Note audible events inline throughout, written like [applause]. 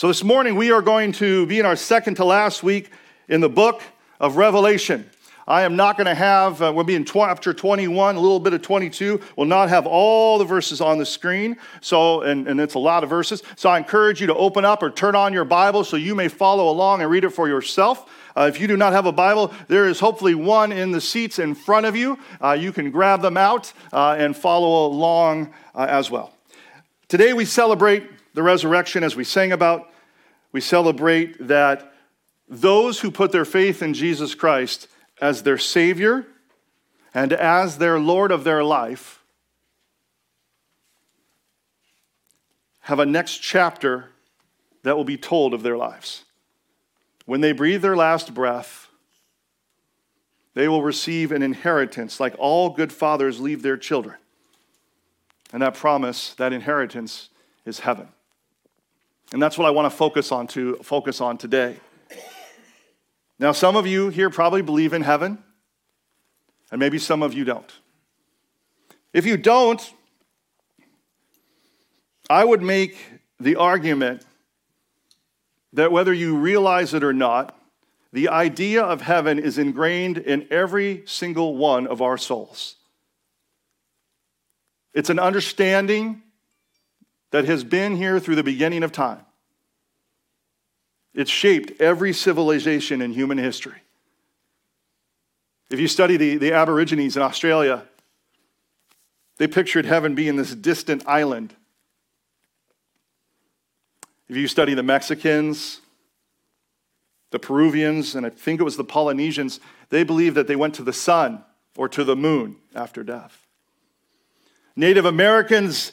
So this morning we are going to be in our second to last week in the book of Revelation. I am not going to have, uh, we'll be in chapter 21, a little bit of 22. We'll not have all the verses on the screen. So, and, and it's a lot of verses. So I encourage you to open up or turn on your Bible so you may follow along and read it for yourself. Uh, if you do not have a Bible, there is hopefully one in the seats in front of you. Uh, you can grab them out uh, and follow along uh, as well. Today we celebrate the resurrection as we sang about. We celebrate that those who put their faith in Jesus Christ as their Savior and as their Lord of their life have a next chapter that will be told of their lives. When they breathe their last breath, they will receive an inheritance like all good fathers leave their children. And that promise, that inheritance, is heaven. And that's what I want to focus on to focus on today. Now, some of you here probably believe in heaven, and maybe some of you don't. If you don't, I would make the argument that whether you realize it or not, the idea of heaven is ingrained in every single one of our souls. It's an understanding that has been here through the beginning of time. It's shaped every civilization in human history. If you study the, the Aborigines in Australia, they pictured heaven being this distant island. If you study the Mexicans, the Peruvians, and I think it was the Polynesians, they believed that they went to the sun or to the moon after death. Native Americans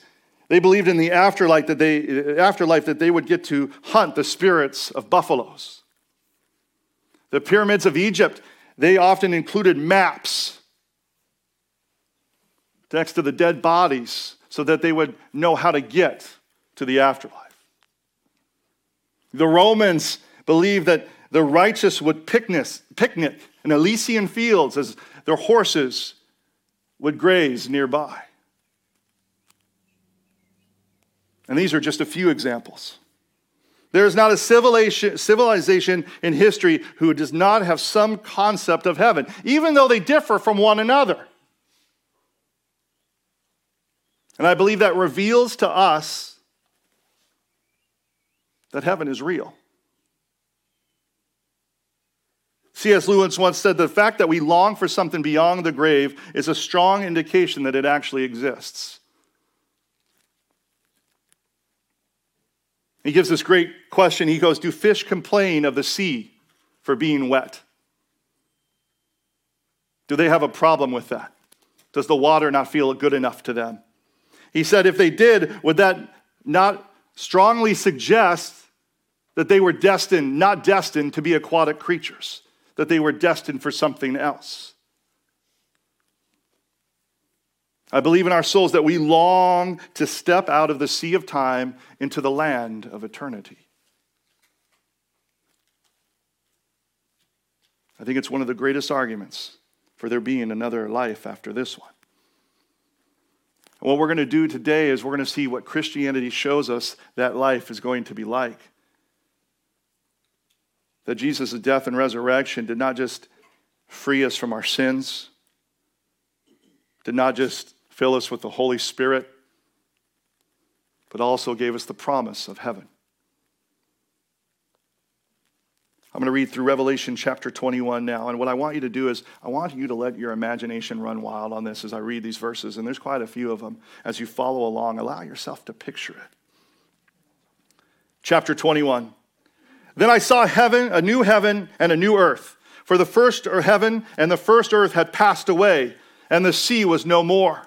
they believed in the afterlife that they, afterlife that they would get to hunt the spirits of buffaloes. The pyramids of Egypt, they often included maps next to the dead bodies so that they would know how to get to the afterlife. The Romans believed that the righteous would picnic, picnic in Elysian fields as their horses would graze nearby. And these are just a few examples. There is not a civilization in history who does not have some concept of heaven, even though they differ from one another. And I believe that reveals to us that heaven is real. C.S. Lewis once said the fact that we long for something beyond the grave is a strong indication that it actually exists. He gives this great question. He goes, Do fish complain of the sea for being wet? Do they have a problem with that? Does the water not feel good enough to them? He said, If they did, would that not strongly suggest that they were destined, not destined to be aquatic creatures, that they were destined for something else? I believe in our souls that we long to step out of the sea of time into the land of eternity. I think it's one of the greatest arguments for there being another life after this one. And what we're going to do today is we're going to see what Christianity shows us that life is going to be like. That Jesus' death and resurrection did not just free us from our sins, did not just fill us with the Holy Spirit, but also gave us the promise of heaven. I'm going to read through Revelation chapter 21 now. And what I want you to do is, I want you to let your imagination run wild on this as I read these verses. And there's quite a few of them. As you follow along, allow yourself to picture it. Chapter 21. Then I saw heaven, a new heaven, and a new earth. For the first er, heaven and the first earth had passed away, and the sea was no more.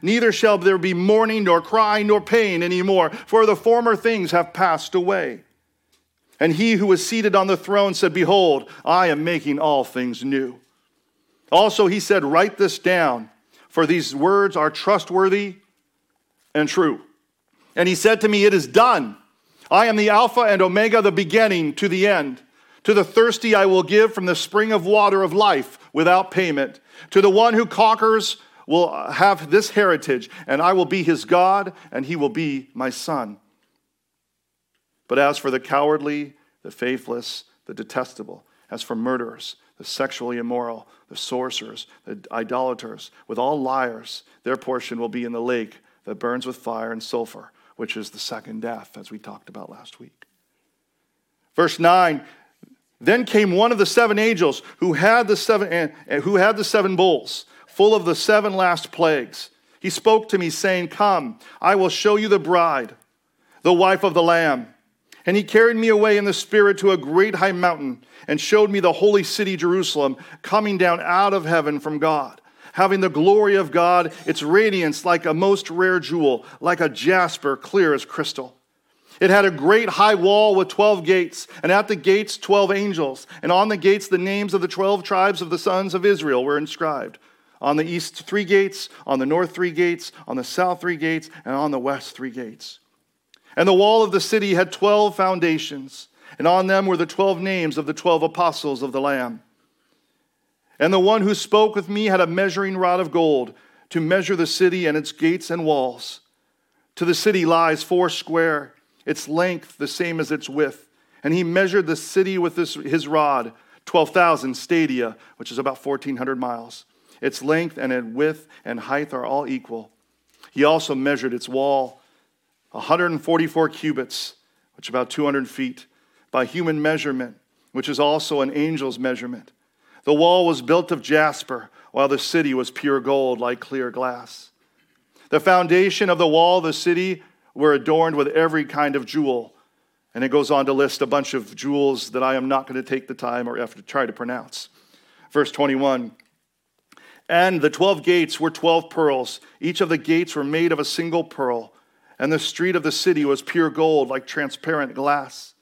Neither shall there be mourning, nor crying, nor pain any more, for the former things have passed away. And he who was seated on the throne said, Behold, I am making all things new. Also, he said, Write this down, for these words are trustworthy and true. And he said to me, It is done. I am the Alpha and Omega, the beginning to the end. To the thirsty I will give from the spring of water of life without payment. To the one who conquers will have this heritage, and I will be his God, and he will be my son. But as for the cowardly, the faithless, the detestable, as for murderers, the sexually immoral, the sorcerers, the idolaters, with all liars, their portion will be in the lake that burns with fire and sulfur, which is the second death, as we talked about last week. Verse 9 Then came one of the seven angels who had the seven, eh, eh, who had the seven bowls, full of the seven last plagues. He spoke to me, saying, Come, I will show you the bride, the wife of the Lamb. And he carried me away in the Spirit to a great high mountain and showed me the holy city, Jerusalem, coming down out of heaven from God, having the glory of God, its radiance like a most rare jewel, like a jasper, clear as crystal. It had a great high wall with 12 gates, and at the gates, 12 angels. And on the gates, the names of the 12 tribes of the sons of Israel were inscribed. On the east, three gates, on the north, three gates, on the south, three gates, and on the west, three gates. And the wall of the city had 12 foundations, and on them were the 12 names of the 12 apostles of the Lamb. And the one who spoke with me had a measuring rod of gold to measure the city and its gates and walls. To the city lies four square, its length the same as its width. And he measured the city with his rod, 12,000 stadia, which is about 1,400 miles. Its length and its width and height are all equal. He also measured its wall 144 cubits, which is about 200 feet, by human measurement, which is also an angel's measurement. The wall was built of jasper, while the city was pure gold, like clear glass. The foundation of the wall of the city were adorned with every kind of jewel. And it goes on to list a bunch of jewels that I am not going to take the time or effort to try to pronounce. Verse 21 And the 12 gates were 12 pearls. Each of the gates were made of a single pearl and the street of the city was pure gold, like transparent glass.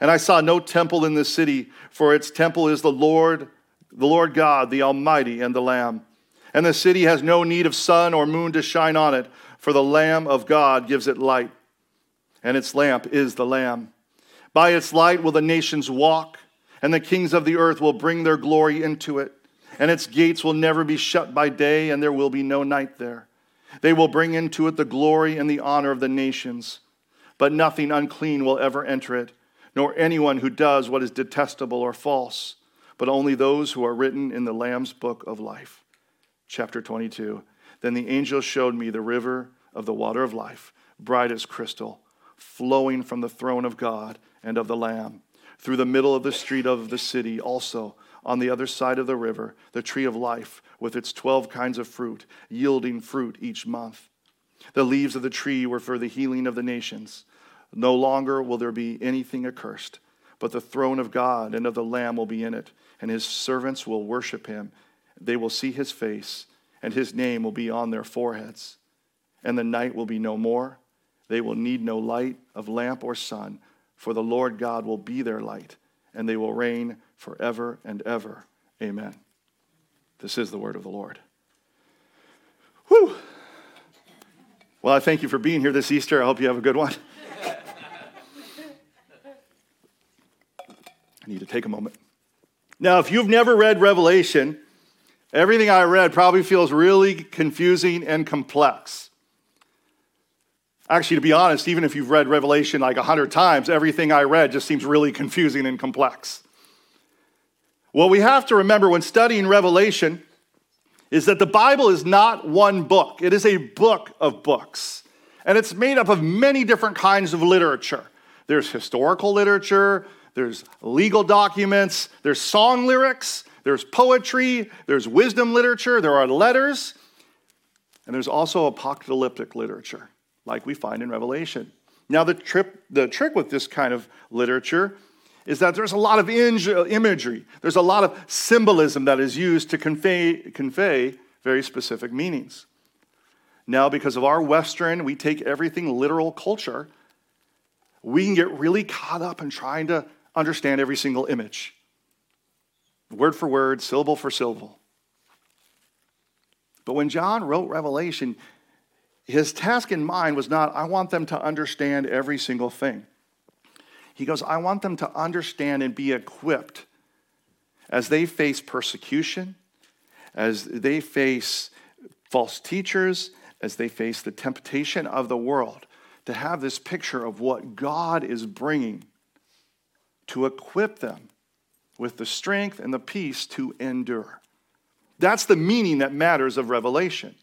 And I saw no temple in the city, for its temple is the Lord, the Lord God, the Almighty, and the Lamb. And the city has no need of sun or moon to shine on it, for the Lamb of God gives it light, and its lamp is the Lamb. By its light will the nations walk, and the kings of the earth will bring their glory into it. And its gates will never be shut by day, and there will be no night there. They will bring into it the glory and the honor of the nations, but nothing unclean will ever enter it, nor anyone who does what is detestable or false, but only those who are written in the Lamb's book of life. Chapter 22. Then the angel showed me the river of the water of life, bright as crystal, flowing from the throne of God and of the Lamb. Through the middle of the street of the city, also on the other side of the river, the tree of life with its 12 kinds of fruit, yielding fruit each month. The leaves of the tree were for the healing of the nations. No longer will there be anything accursed, but the throne of God and of the Lamb will be in it, and his servants will worship him. They will see his face, and his name will be on their foreheads. And the night will be no more. They will need no light of lamp or sun, for the Lord God will be their light, and they will reign forever and ever. Amen. This is the word of the Lord. Whew. Well, I thank you for being here this Easter. I hope you have a good one. I need to take a moment. Now, if you've never read Revelation, everything I read probably feels really confusing and complex. Actually, to be honest, even if you've read Revelation like a hundred times, everything I read just seems really confusing and complex. What we have to remember when studying Revelation is that the Bible is not one book, it is a book of books. And it's made up of many different kinds of literature. There's historical literature, there's legal documents, there's song lyrics, there's poetry, there's wisdom literature, there are letters, and there's also apocalyptic literature, like we find in Revelation. Now, the, trip, the trick with this kind of literature is that there's a lot of uh, imagery, there's a lot of symbolism that is used to convey, convey very specific meanings. Now, because of our Western, we take everything literal culture, we can get really caught up in trying to understand every single image, word for word, syllable for syllable. But when John wrote Revelation, his task in mind was not, I want them to understand every single thing. He goes, I want them to understand and be equipped as they face persecution, as they face false teachers, as they face the temptation of the world, to have this picture of what God is bringing to equip them with the strength and the peace to endure. That's the meaning that matters of Revelation.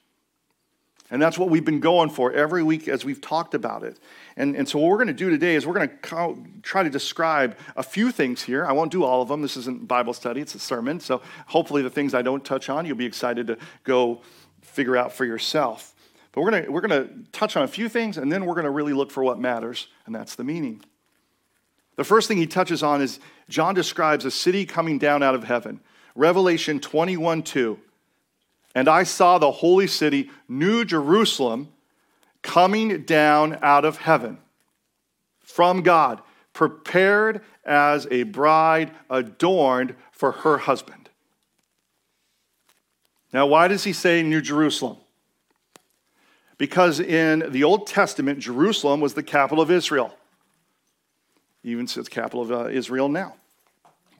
And that's what we've been going for every week as we've talked about it. And, and so, what we're going to do today is we're going to try to describe a few things here. I won't do all of them. This isn't Bible study, it's a sermon. So, hopefully, the things I don't touch on, you'll be excited to go figure out for yourself. But we're going we're going to touch on a few things, and then we're going to really look for what matters, and that's the meaning. The first thing he touches on is John describes a city coming down out of heaven. Revelation 21 2. And I saw the holy city, New Jerusalem, coming down out of heaven from God, prepared as a bride adorned for her husband. Now, why does he say New Jerusalem? Because in the Old Testament, Jerusalem was the capital of Israel. Even since capital of uh, Israel now,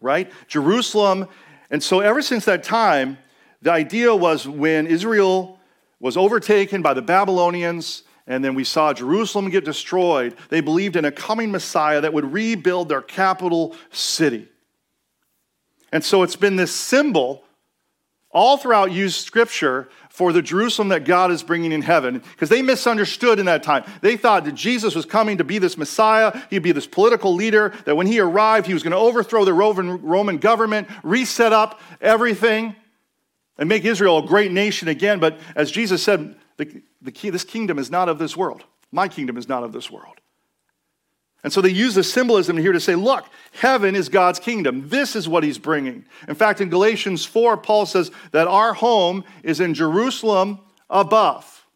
right? Jerusalem, and so ever since that time, the idea was when Israel was overtaken by the Babylonians, and then we saw Jerusalem get destroyed, they believed in a coming Messiah that would rebuild their capital city. And so it's been this symbol all throughout used scripture for the Jerusalem that God is bringing in heaven because they misunderstood in that time. They thought that Jesus was coming to be this Messiah, he'd be this political leader, that when he arrived, he was going to overthrow the Roman government, reset up everything and make Israel a great nation again. But as Jesus said, the, the key, this kingdom is not of this world. My kingdom is not of this world. And so they use the symbolism here to say, look, heaven is God's kingdom. This is what he's bringing. In fact, in Galatians 4, Paul says that our home is in Jerusalem above.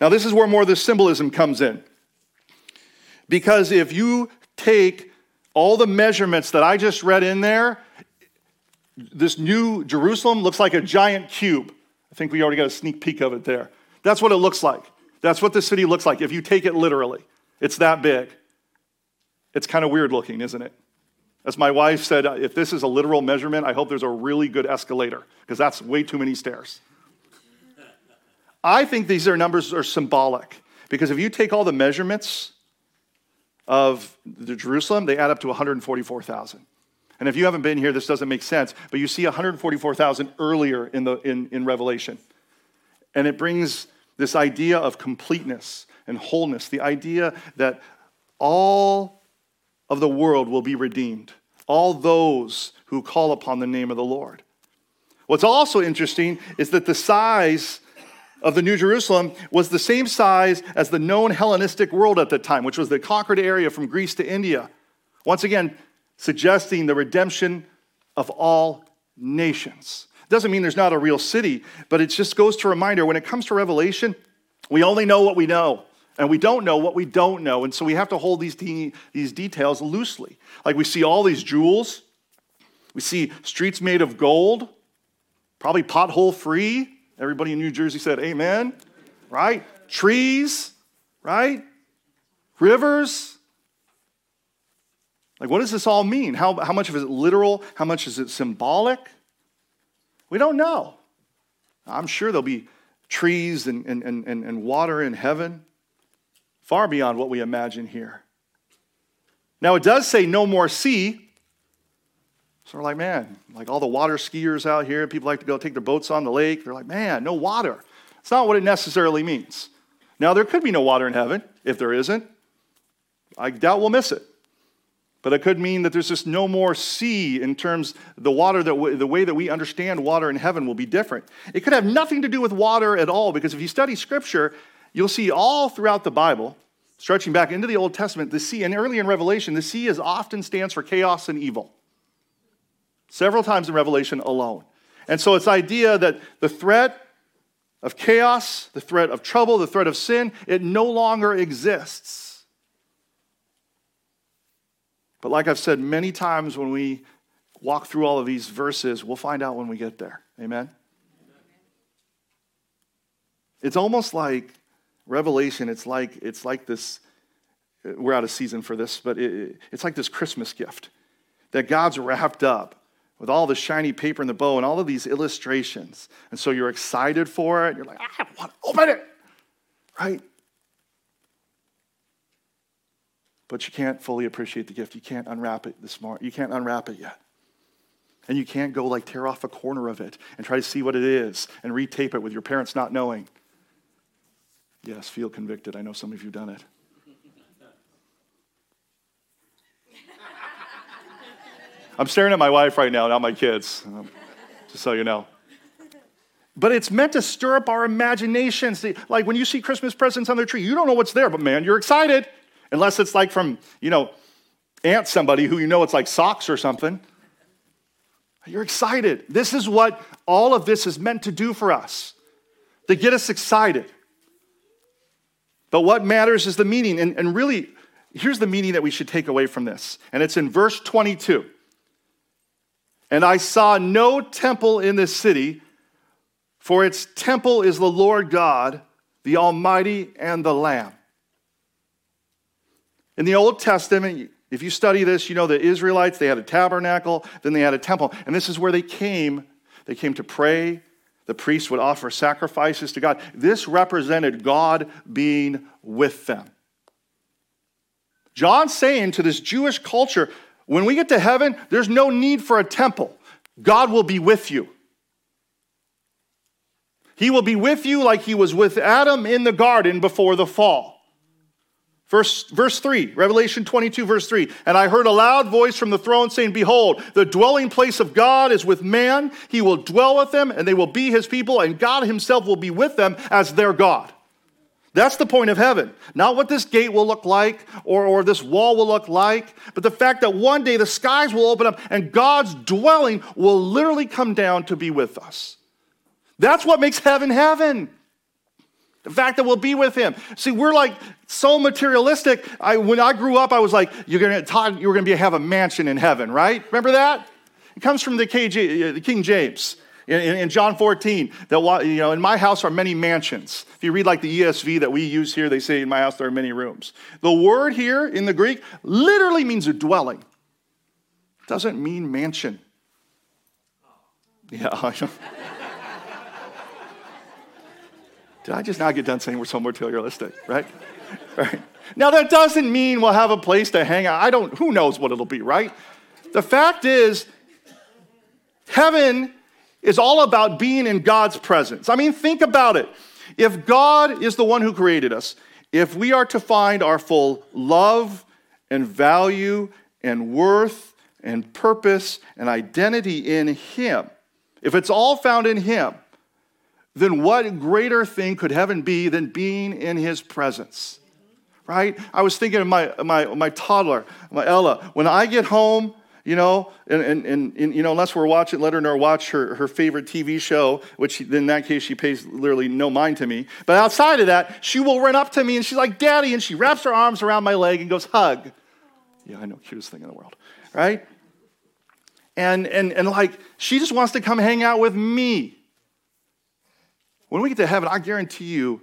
Now, this is where more of the symbolism comes in. Because if you take all the measurements that I just read in there this new Jerusalem looks like a giant cube. I think we already got a sneak peek of it there. That's what it looks like. That's what the city looks like if you take it literally. It's that big. It's kind of weird looking, isn't it? As my wife said, uh, if this is a literal measurement, I hope there's a really good escalator because that's way too many stairs. I think these are numbers are symbolic because if you take all the measurements of the Jerusalem, they add up to 144,000. And if you haven't been here, this doesn't make sense, but you see 144,000 earlier in, the, in, in Revelation. And it brings this idea of completeness and wholeness, the idea that all of the world will be redeemed, all those who call upon the name of the Lord. What's also interesting is that the size of the New Jerusalem was the same size as the known Hellenistic world at the time, which was the conquered area from Greece to India. Once again, suggesting the redemption of all nations. Doesn't mean there's not a real city, but it just goes to reminder when it comes to Revelation, we only know what we know. And we don't know what we don't know. And so we have to hold these, de- these details loosely. Like we see all these jewels, we see streets made of gold, probably pothole free. Everybody in New Jersey said, Amen. Right? Trees, right? Rivers, like, what does this all mean? How, how much of it is literal? How much is it symbolic? We don't know. I'm sure there'll be trees and, and, and, and water in heaven, far beyond what we imagine here. Now, it does say no more sea. So we're like, man, like all the water skiers out here, people like to go take their boats on the lake. They're like, man, no water. It's not what it necessarily means. Now, there could be no water in heaven. If there isn't, I doubt we'll miss it. But it could mean that there's just no more sea in terms the water that w- the way that we understand water in heaven will be different. It could have nothing to do with water at all because if you study scripture, you'll see all throughout the Bible, stretching back into the Old Testament, the sea and early in Revelation, the sea is often stands for chaos and evil. Several times in Revelation alone. And so it's idea that the threat of chaos, the threat of trouble, the threat of sin, it no longer exists. But like I've said many times when we walk through all of these verses, we'll find out when we get there. Amen? It's almost like Revelation, it's like, it's like this, we're out of season for this, but it, it's like this Christmas gift that God's wrapped up with all the shiny paper and the bow and all of these illustrations. And so you're excited for it. You're like, ah, I want to open it, right? But you can't fully appreciate the gift. You can't unwrap it this morning. You can't unwrap it yet. And you can't go like tear off a corner of it and try to see what it is and retape it with your parents not knowing. Yes, feel convicted. I know some of you have done it. [laughs] I'm staring at my wife right now, not my kids, um, just so you know. But it's meant to stir up our imaginations. Like when you see Christmas presents on the tree, you don't know what's there, but man, you're excited. Unless it's like from, you know, Aunt somebody who you know it's like socks or something. You're excited. This is what all of this is meant to do for us, to get us excited. But what matters is the meaning. And, and really, here's the meaning that we should take away from this. And it's in verse 22. And I saw no temple in this city, for its temple is the Lord God, the Almighty, and the Lamb. In the Old Testament, if you study this, you know the Israelites, they had a tabernacle, then they had a temple. And this is where they came. They came to pray. The priests would offer sacrifices to God. This represented God being with them. John's saying to this Jewish culture, when we get to heaven, there's no need for a temple. God will be with you. He will be with you like he was with Adam in the garden before the fall. Verse, verse 3, Revelation 22, verse 3. And I heard a loud voice from the throne saying, Behold, the dwelling place of God is with man. He will dwell with them, and they will be his people, and God himself will be with them as their God. That's the point of heaven. Not what this gate will look like or, or this wall will look like, but the fact that one day the skies will open up and God's dwelling will literally come down to be with us. That's what makes heaven heaven. The fact that we'll be with him. See, we're like so materialistic. I, when I grew up, I was like, you're gonna be, have a mansion in heaven, right? Remember that? It comes from the, KJ, the uh, King James. In, in, John 14, that you know, in my house are many mansions. If you read like the ESV that we use here, they say in my house there are many rooms. The word here in the Greek literally means a dwelling. It doesn't mean mansion. Yeah. Did I just not get done saying we're so materialistic, right? [laughs] right? Now that doesn't mean we'll have a place to hang out. I don't, who knows what it'll be, right? The fact is, heaven is all about being in God's presence. I mean, think about it. If God is the one who created us, if we are to find our full love and value and worth and purpose and identity in Him, if it's all found in Him, then what greater thing could heaven be than being in his presence? Right? I was thinking of my, my, my toddler, my Ella. When I get home, you know, and, and, and, and, you know, unless we're watching, let her watch her, her favorite TV show, which in that case she pays literally no mind to me. But outside of that, she will run up to me and she's like, Daddy, and she wraps her arms around my leg and goes, hug. Yeah, I know, cutest thing in the world, right? And, and, and like, she just wants to come hang out with me. When we get to heaven, I guarantee you,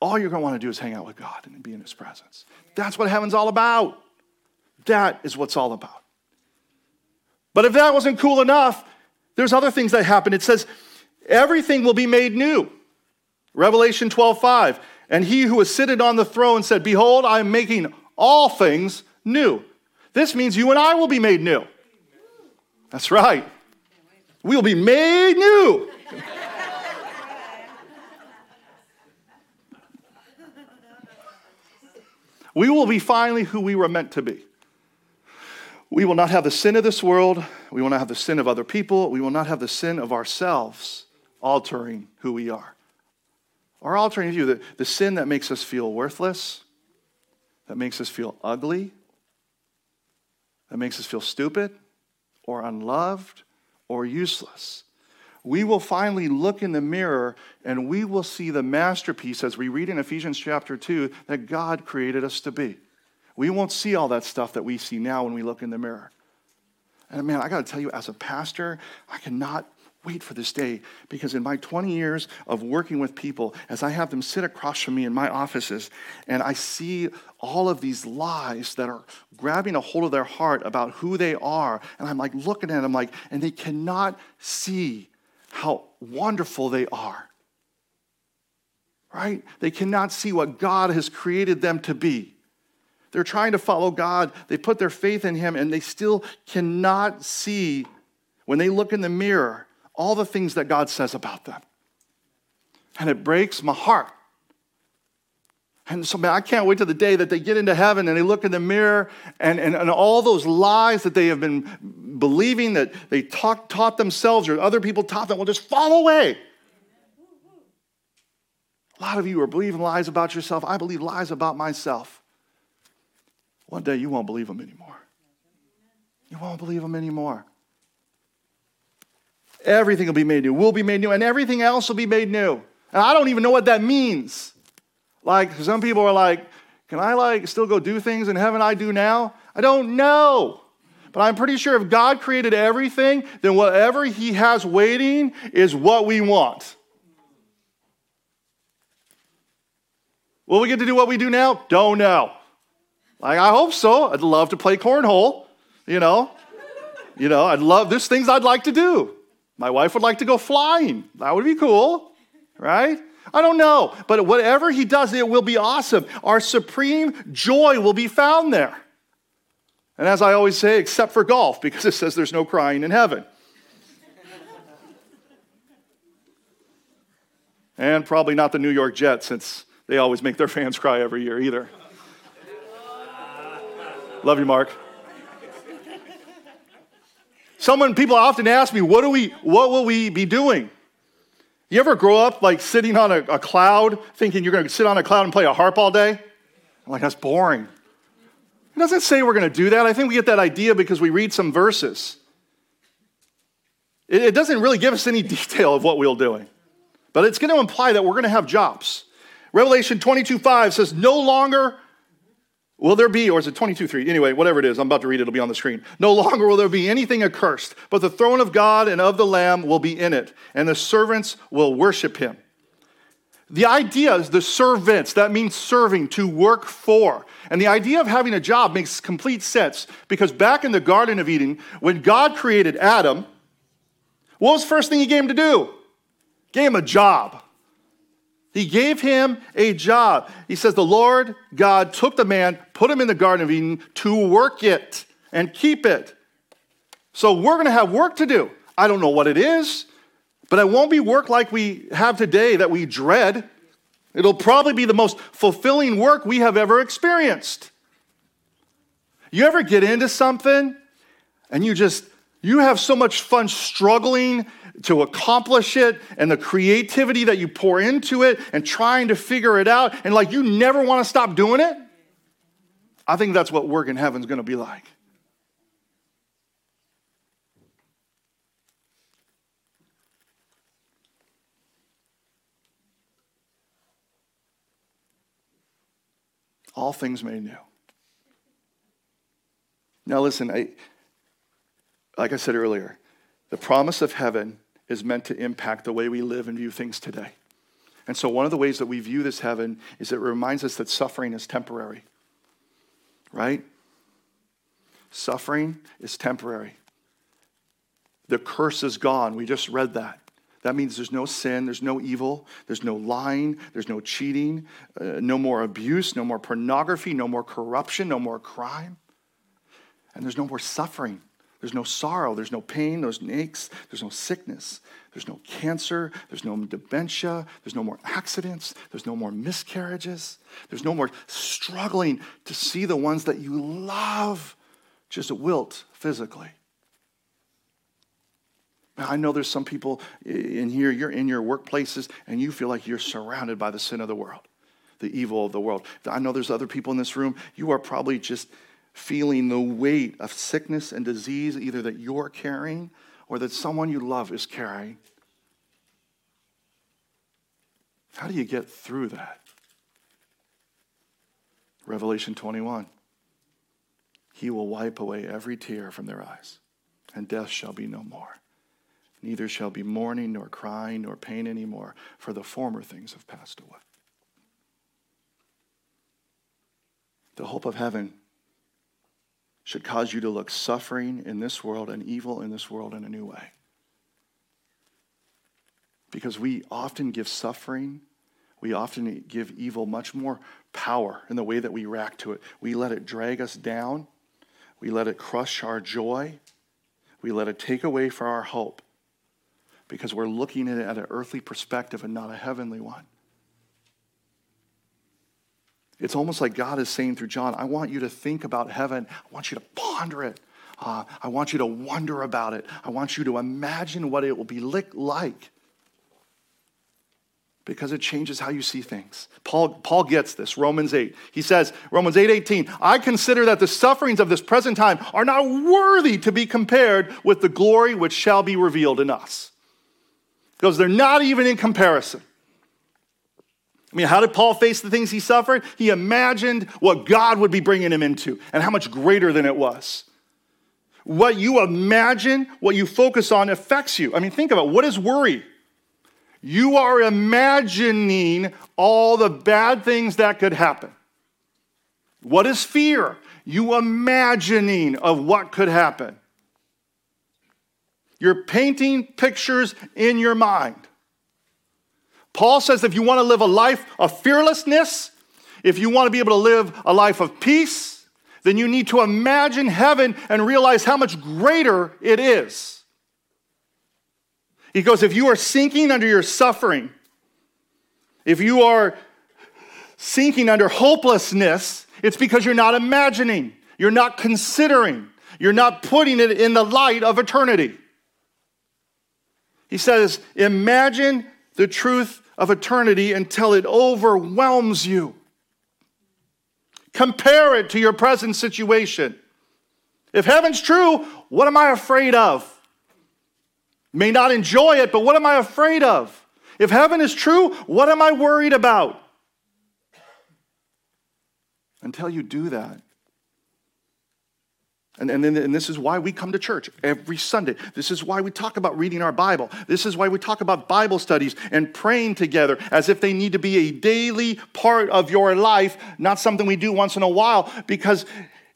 all you're going to want to do is hang out with God and be in His presence. That's what heaven's all about. That is what's all about. But if that wasn't cool enough, there's other things that happen. It says, everything will be made new. Revelation 12, 5. And he who was seated on the throne said, Behold, I am making all things new. This means you and I will be made new. That's right. We will be made new. We will be finally who we were meant to be. We will not have the sin of this world. We will not have the sin of other people. We will not have the sin of ourselves altering who we are. Or altering view, the, the sin that makes us feel worthless, that makes us feel ugly, that makes us feel stupid or unloved or useless we will finally look in the mirror and we will see the masterpiece, as we read in Ephesians chapter 2, that God created us to be. we won't see all that stuff that we see now when we look in the mirror. And man, I got to tell you, as a pastor, I cannot wait for this day because in my 20 years of working with people, as I have them sit across from me in my offices, and I see all of these lies that are grabbing a hold of their heart about who they are, and I'm like looking at them like, and they cannot see how wonderful they are. Right? They cannot see what God has created them to be. They're trying to follow God. They put their faith in Him, and they still cannot see when they look in the mirror all the things that God says about them. And it breaks my heart. And so, man, I can't wait to the day that they get into heaven and they look in the mirror and, and, and all those lies that they have been believing that they taught, taught themselves or other people taught them will just fall away. A lot of you are believing lies about yourself. I believe lies about myself. One day you won't believe them anymore. You won't believe them anymore. Everything will be made new. We'll be made new, and everything else will be made new. And I don't even know what that means. Like some people are like, can I like still go do things in heaven I do now? I don't know. But I'm pretty sure if God created everything, then whatever He has waiting is what we want. Will we get to do what we do now? Don't know. Like, I hope so. I'd love to play cornhole, you know. You know, I'd love, there's things I'd like to do. My wife would like to go flying. That would be cool, right? I don't know. But whatever he does, it will be awesome. Our supreme joy will be found there. And as I always say, except for golf, because it says there's no crying in heaven. and probably not the New York Jets, since they always make their fans cry every year either. Love you, Mark. Someone, people often ask me, what, do we, what will we be doing? You ever grow up like sitting on a, a cloud, thinking you're going to sit on a cloud and play a harp all day? I'm like, that's boring. It doesn't say we're going to do that. I think we get that idea because we read some verses. It, it doesn't really give us any [laughs] detail of what we'll doing, but it's going to imply that we're going to have jobs. Revelation 22 5 says, No longer Will there be, or is it 22 3? Anyway, whatever it is, I'm about to read it, it'll be on the screen. No longer will there be anything accursed, but the throne of God and of the Lamb will be in it, and the servants will worship him. The idea is the servants, that means serving, to work for. And the idea of having a job makes complete sense because back in the Garden of Eden, when God created Adam, what was the first thing he gave him to do? Gave him a job. He gave him a job. He says, The Lord God took the man, put him in the Garden of Eden to work it and keep it. So we're going to have work to do. I don't know what it is, but it won't be work like we have today that we dread. It'll probably be the most fulfilling work we have ever experienced. You ever get into something and you just you have so much fun struggling to accomplish it and the creativity that you pour into it and trying to figure it out and like you never want to stop doing it i think that's what work in heaven's going to be like. All things made new. Now listen I, like i said earlier the promise of heaven is meant to impact the way we live and view things today. And so, one of the ways that we view this heaven is it reminds us that suffering is temporary, right? Suffering is temporary. The curse is gone. We just read that. That means there's no sin, there's no evil, there's no lying, there's no cheating, uh, no more abuse, no more pornography, no more corruption, no more crime, and there's no more suffering. There's no sorrow, there's no pain, there's no aches, there's no sickness, there's no cancer, there's no dementia, there's no more accidents, there's no more miscarriages, there's no more struggling to see the ones that you love just wilt physically. I know there's some people in here, you're in your workplaces, and you feel like you're surrounded by the sin of the world, the evil of the world. I know there's other people in this room, you are probably just feeling the weight of sickness and disease, either that you're carrying or that someone you love is carrying. How do you get through that? Revelation 21. he will wipe away every tear from their eyes, and death shall be no more. Neither shall be mourning, nor crying, nor pain anymore, for the former things have passed away. The hope of heaven should cause you to look suffering in this world and evil in this world in a new way. Because we often give suffering, we often give evil much more power in the way that we react to it. We let it drag us down we let it crush our joy. We let it take away from our hope because we're looking at it at an earthly perspective and not a heavenly one. It's almost like God is saying through John, I want you to think about heaven. I want you to ponder it. Uh, I want you to wonder about it. I want you to imagine what it will be like because it changes how you see things. Paul, Paul gets this, Romans 8. He says, Romans 8 18, I consider that the sufferings of this present time are not worthy to be compared with the glory which shall be revealed in us. Because they're not even in comparison. I mean, how did Paul face the things he suffered? He imagined what God would be bringing him into and how much greater than it was. What you imagine, what you focus on affects you. I mean, think about it. what is worry? You are imagining all the bad things that could happen. What is fear? You imagining of what could happen. You're painting pictures in your mind. Paul says if you want to live a life of fearlessness, if you want to be able to live a life of peace, then you need to imagine heaven and realize how much greater it is. He goes, if you are sinking under your suffering, if you are sinking under hopelessness, it's because you're not imagining, you're not considering, you're not putting it in the light of eternity. He says, imagine the truth of eternity until it overwhelms you. Compare it to your present situation. If heaven's true, what am I afraid of? May not enjoy it, but what am I afraid of? If heaven is true, what am I worried about? Until you do that. And, and, and this is why we come to church every Sunday. This is why we talk about reading our Bible. This is why we talk about Bible studies and praying together as if they need to be a daily part of your life, not something we do once in a while, because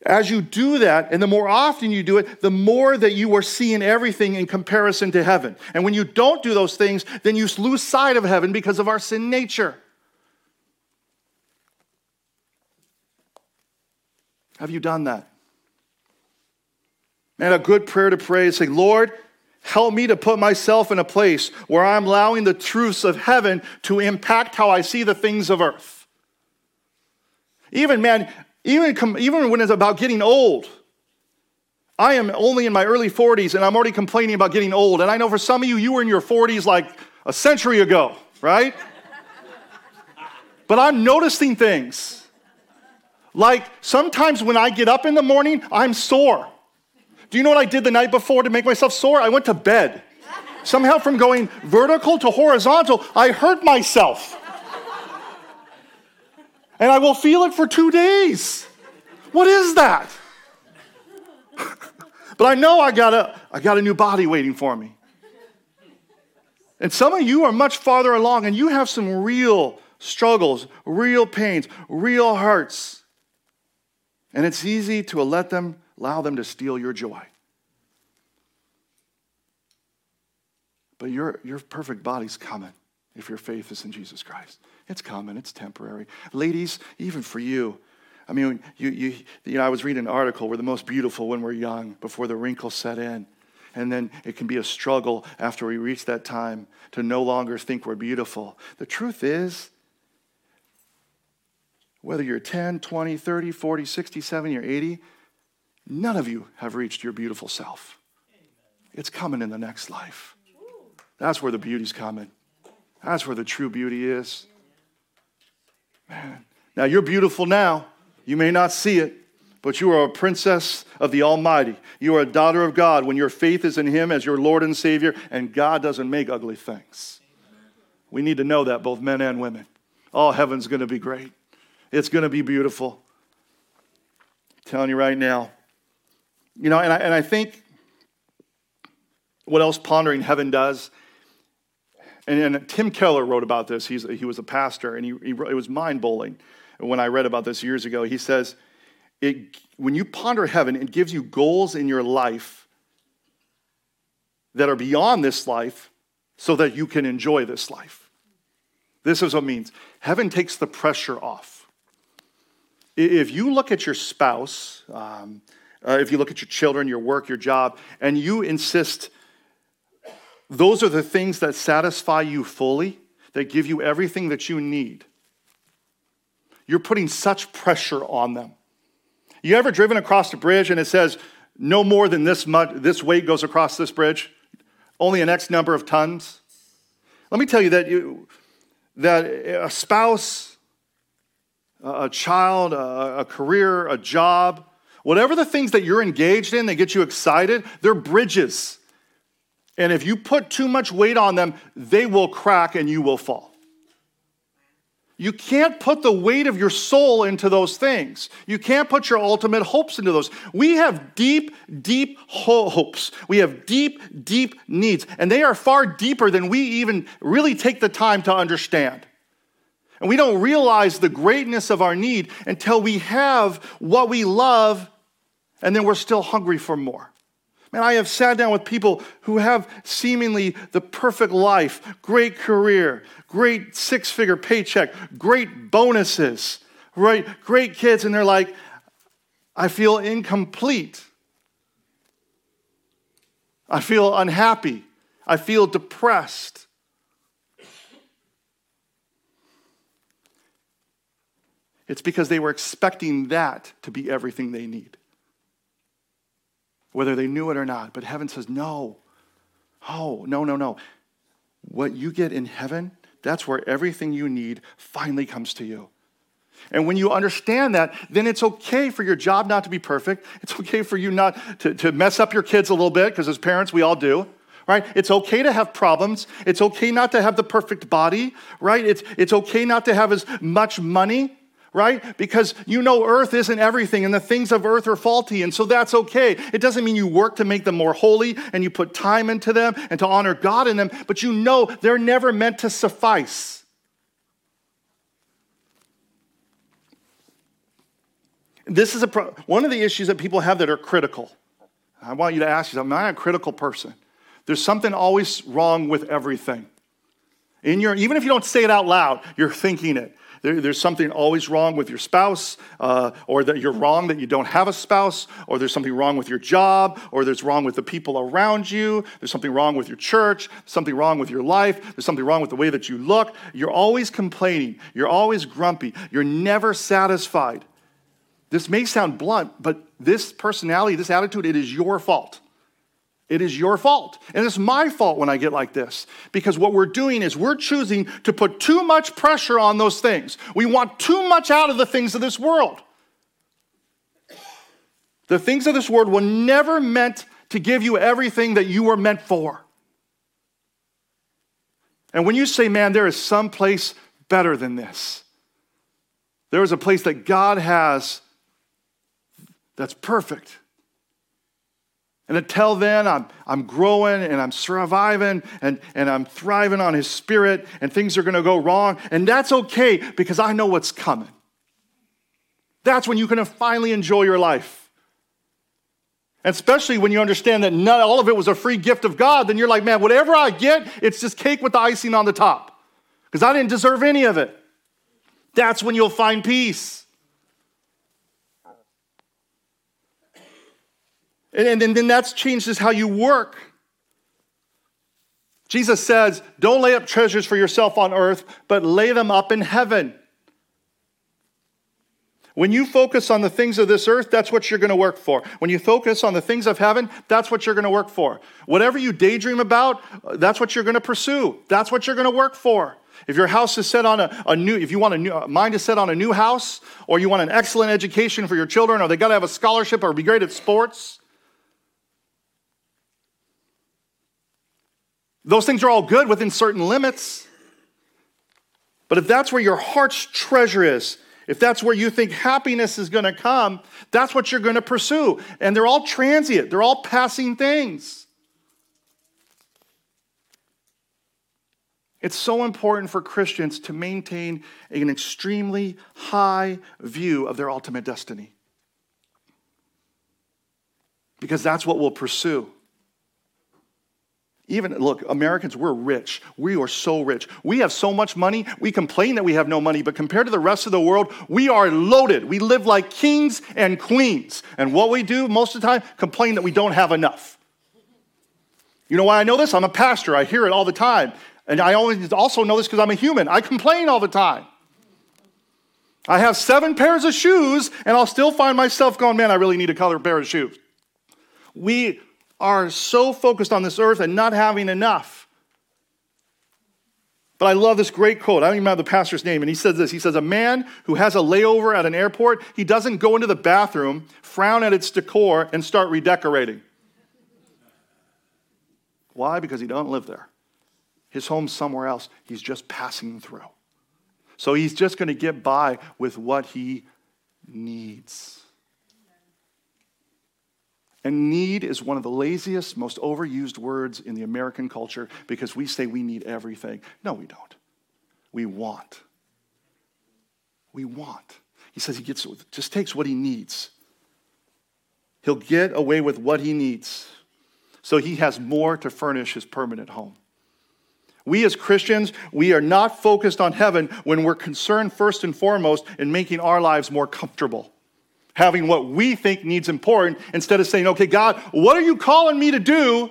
as you do that, and the more often you do it, the more that you are seeing everything in comparison to heaven. And when you don't do those things, then you lose sight of heaven because of our sin nature. Have you done that? And a good prayer to pray is say, Lord, help me to put myself in a place where I'm allowing the truths of heaven to impact how I see the things of earth. Even, man, even, even when it's about getting old, I am only in my early 40s and I'm already complaining about getting old. And I know for some of you, you were in your 40s like a century ago, right? [laughs] but I'm noticing things. Like sometimes when I get up in the morning, I'm sore. Do you know what I did the night before to make myself sore? I went to bed. Somehow, from going vertical to horizontal, I hurt myself and I will feel it for two days. What is that? [laughs] but I know I got, a, I got a new body waiting for me. And some of you are much farther along and you have some real struggles, real pains, real hurts. And it's easy to let them, allow them to steal your joy. But your, your perfect body's coming if your faith is in Jesus Christ. It's coming, it's temporary. Ladies, even for you, I mean, you, you, you know, I was reading an article, we're the most beautiful when we're young, before the wrinkles set in. And then it can be a struggle after we reach that time to no longer think we're beautiful. The truth is, whether you're 10, 20, 30, 40, 60, 70, or 80, none of you have reached your beautiful self. It's coming in the next life. That's where the beauty's coming. That's where the true beauty is. Man. Now, you're beautiful now. You may not see it, but you are a princess of the Almighty. You are a daughter of God when your faith is in Him as your Lord and Savior, and God doesn't make ugly things. We need to know that, both men and women. Oh, heaven's going to be great. It's going to be beautiful. I'm telling you right now, You know, and I, and I think what else pondering heaven does, and, and Tim Keller wrote about this. He's, he was a pastor, and he, he it was mind blowing when I read about this years ago. He says, it, when you ponder heaven, it gives you goals in your life that are beyond this life so that you can enjoy this life. This is what means. Heaven takes the pressure off. If you look at your spouse, um, uh, if you look at your children, your work, your job, and you insist those are the things that satisfy you fully, that give you everything that you need, you're putting such pressure on them. You ever driven across a bridge and it says, no more than this much, this weight goes across this bridge, only an X number of tons? Let me tell you that, you, that a spouse, a child, a, a career, a job, whatever the things that you're engaged in that get you excited, they're bridges. And if you put too much weight on them, they will crack and you will fall. You can't put the weight of your soul into those things. You can't put your ultimate hopes into those. We have deep, deep hopes. We have deep, deep needs, and they are far deeper than we even really take the time to understand. And we don't realize the greatness of our need until we have what we love, and then we're still hungry for more. Man, I have sat down with people who have seemingly the perfect life, great career, great six figure paycheck, great bonuses, right? Great kids, and they're like, I feel incomplete. I feel unhappy. I feel depressed. It's because they were expecting that to be everything they need whether they knew it or not. But heaven says, no. Oh, no, no, no. What you get in heaven, that's where everything you need finally comes to you. And when you understand that, then it's okay for your job not to be perfect. It's okay for you not to, to mess up your kids a little bit, because as parents, we all do. Right? It's okay to have problems. It's okay not to have the perfect body, right? It's, it's okay not to have as much money right? Because you know earth isn't everything and the things of earth are faulty, and so that's okay. It doesn't mean you work to make them more holy and you put time into them and to honor God in them, but you know they're never meant to suffice. This is a pro- one of the issues that people have that are critical. I want you to ask yourself, am I a critical person? There's something always wrong with everything. In your, even if you don't say it out loud, you're thinking it. There, there's something always wrong with your spouse, uh, or that you're wrong that you don't have a spouse, or there's something wrong with your job, or there's wrong with the people around you, there's something wrong with your church, something wrong with your life, there's something wrong with the way that you look. You're always complaining, you're always grumpy, you're never satisfied. This may sound blunt, but this personality, this attitude, it is your fault. It is your fault. And it's my fault when I get like this. Because what we're doing is we're choosing to put too much pressure on those things. We want too much out of the things of this world. The things of this world were never meant to give you everything that you were meant for. And when you say, man, there is some place better than this, there is a place that God has that's perfect and until then, I'm, I'm growing and I'm surviving and, and I'm thriving on His Spirit, and things are going to go wrong. And that's okay because I know what's coming. That's when you can finally enjoy your life. And especially when you understand that not all of it was a free gift of God, then you're like, man, whatever I get, it's just cake with the icing on the top because I didn't deserve any of it. That's when you'll find peace. And, and then that changes how you work. Jesus says, Don't lay up treasures for yourself on earth, but lay them up in heaven. When you focus on the things of this earth, that's what you're going to work for. When you focus on the things of heaven, that's what you're going to work for. Whatever you daydream about, that's what you're going to pursue. That's what you're going to work for. If your house is set on a, a new, if you want a new, uh, mind is set on a new house, or you want an excellent education for your children, or they got to have a scholarship or be great at sports, Those things are all good within certain limits. But if that's where your heart's treasure is, if that's where you think happiness is going to come, that's what you're going to pursue. And they're all transient, they're all passing things. It's so important for Christians to maintain an extremely high view of their ultimate destiny. Because that's what we'll pursue. Even, look, Americans, we're rich. We are so rich. We have so much money. We complain that we have no money, but compared to the rest of the world, we are loaded. We live like kings and queens. And what we do most of the time, complain that we don't have enough. You know why I know this? I'm a pastor. I hear it all the time. And I also know this because I'm a human. I complain all the time. I have seven pairs of shoes, and I'll still find myself going, man, I really need a color pair of shoes. We are so focused on this earth and not having enough. But I love this great quote. I don't even have the pastor's name. And he says this He says, A man who has a layover at an airport, he doesn't go into the bathroom, frown at its decor, and start redecorating. Why? Because he doesn't live there. His home's somewhere else. He's just passing through. So he's just going to get by with what he needs. And need is one of the laziest, most overused words in the American culture because we say we need everything. No, we don't. We want. We want. He says he gets just takes what he needs. He'll get away with what he needs. So he has more to furnish his permanent home. We as Christians, we are not focused on heaven when we're concerned first and foremost in making our lives more comfortable having what we think needs important instead of saying, okay, God, what are you calling me to do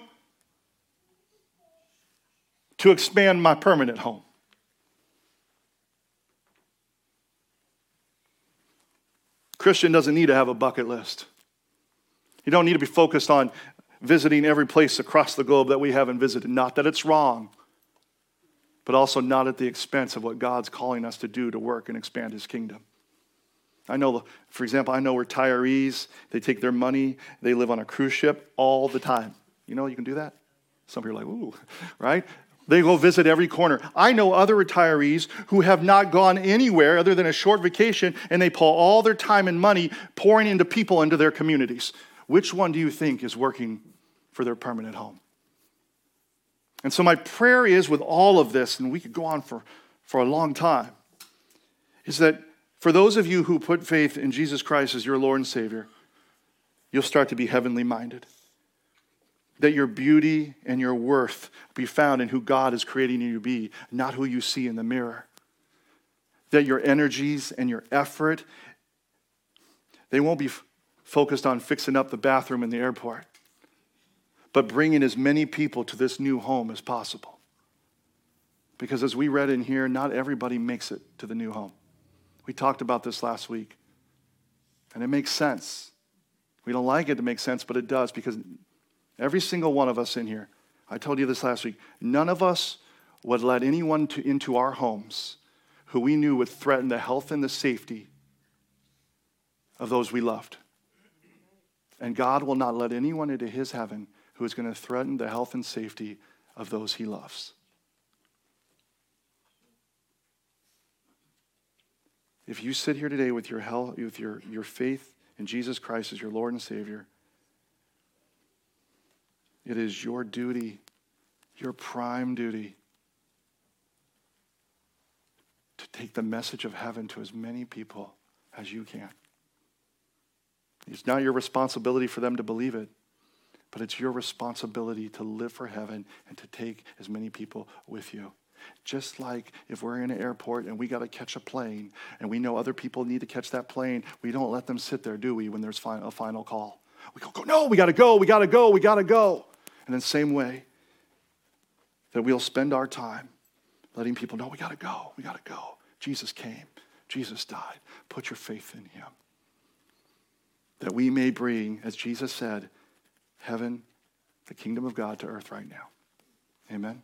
to expand my permanent home? Christian doesn't need to have a bucket list. You don't need to be focused on visiting every place across the globe that we haven't visited. Not that it's wrong, but also not at the expense of what God's calling us to do to work and expand his kingdom. I know, for example, I know retirees, they take their money, they live on a cruise ship all the time. You know, you can do that? Some people are like, ooh, [laughs] right? They go visit every corner. I know other retirees who have not gone anywhere other than a short vacation and they pull all their time and money pouring into people into their communities. Which one do you think is working for their permanent home? And so, my prayer is with all of this, and we could go on for, for a long time, is that for those of you who put faith in Jesus Christ as your Lord and Savior, you'll start to be heavenly minded. That your beauty and your worth be found in who God is creating you to be, not who you see in the mirror. That your energies and your effort, they won't be f- focused on fixing up the bathroom in the airport, but bringing as many people to this new home as possible. Because as we read in here, not everybody makes it to the new home. We talked about this last week. And it makes sense. We don't like it to make sense, but it does because every single one of us in here, I told you this last week, none of us would let anyone to, into our homes who we knew would threaten the health and the safety of those we loved. And God will not let anyone into his heaven who is going to threaten the health and safety of those he loves. If you sit here today with your, with your, your faith in Jesus Christ as your Lord and Savior, it is your duty, your prime duty, to take the message of heaven to as many people as you can. It's not your responsibility for them to believe it, but it's your responsibility to live for heaven and to take as many people with you. Just like if we're in an airport and we got to catch a plane and we know other people need to catch that plane, we don't let them sit there, do we, when there's a final call? We go, go no, we got to go, we got to go, we got to go. And then, same way, that we'll spend our time letting people know we got to go, we got to go. Jesus came, Jesus died. Put your faith in him. That we may bring, as Jesus said, heaven, the kingdom of God to earth right now. Amen.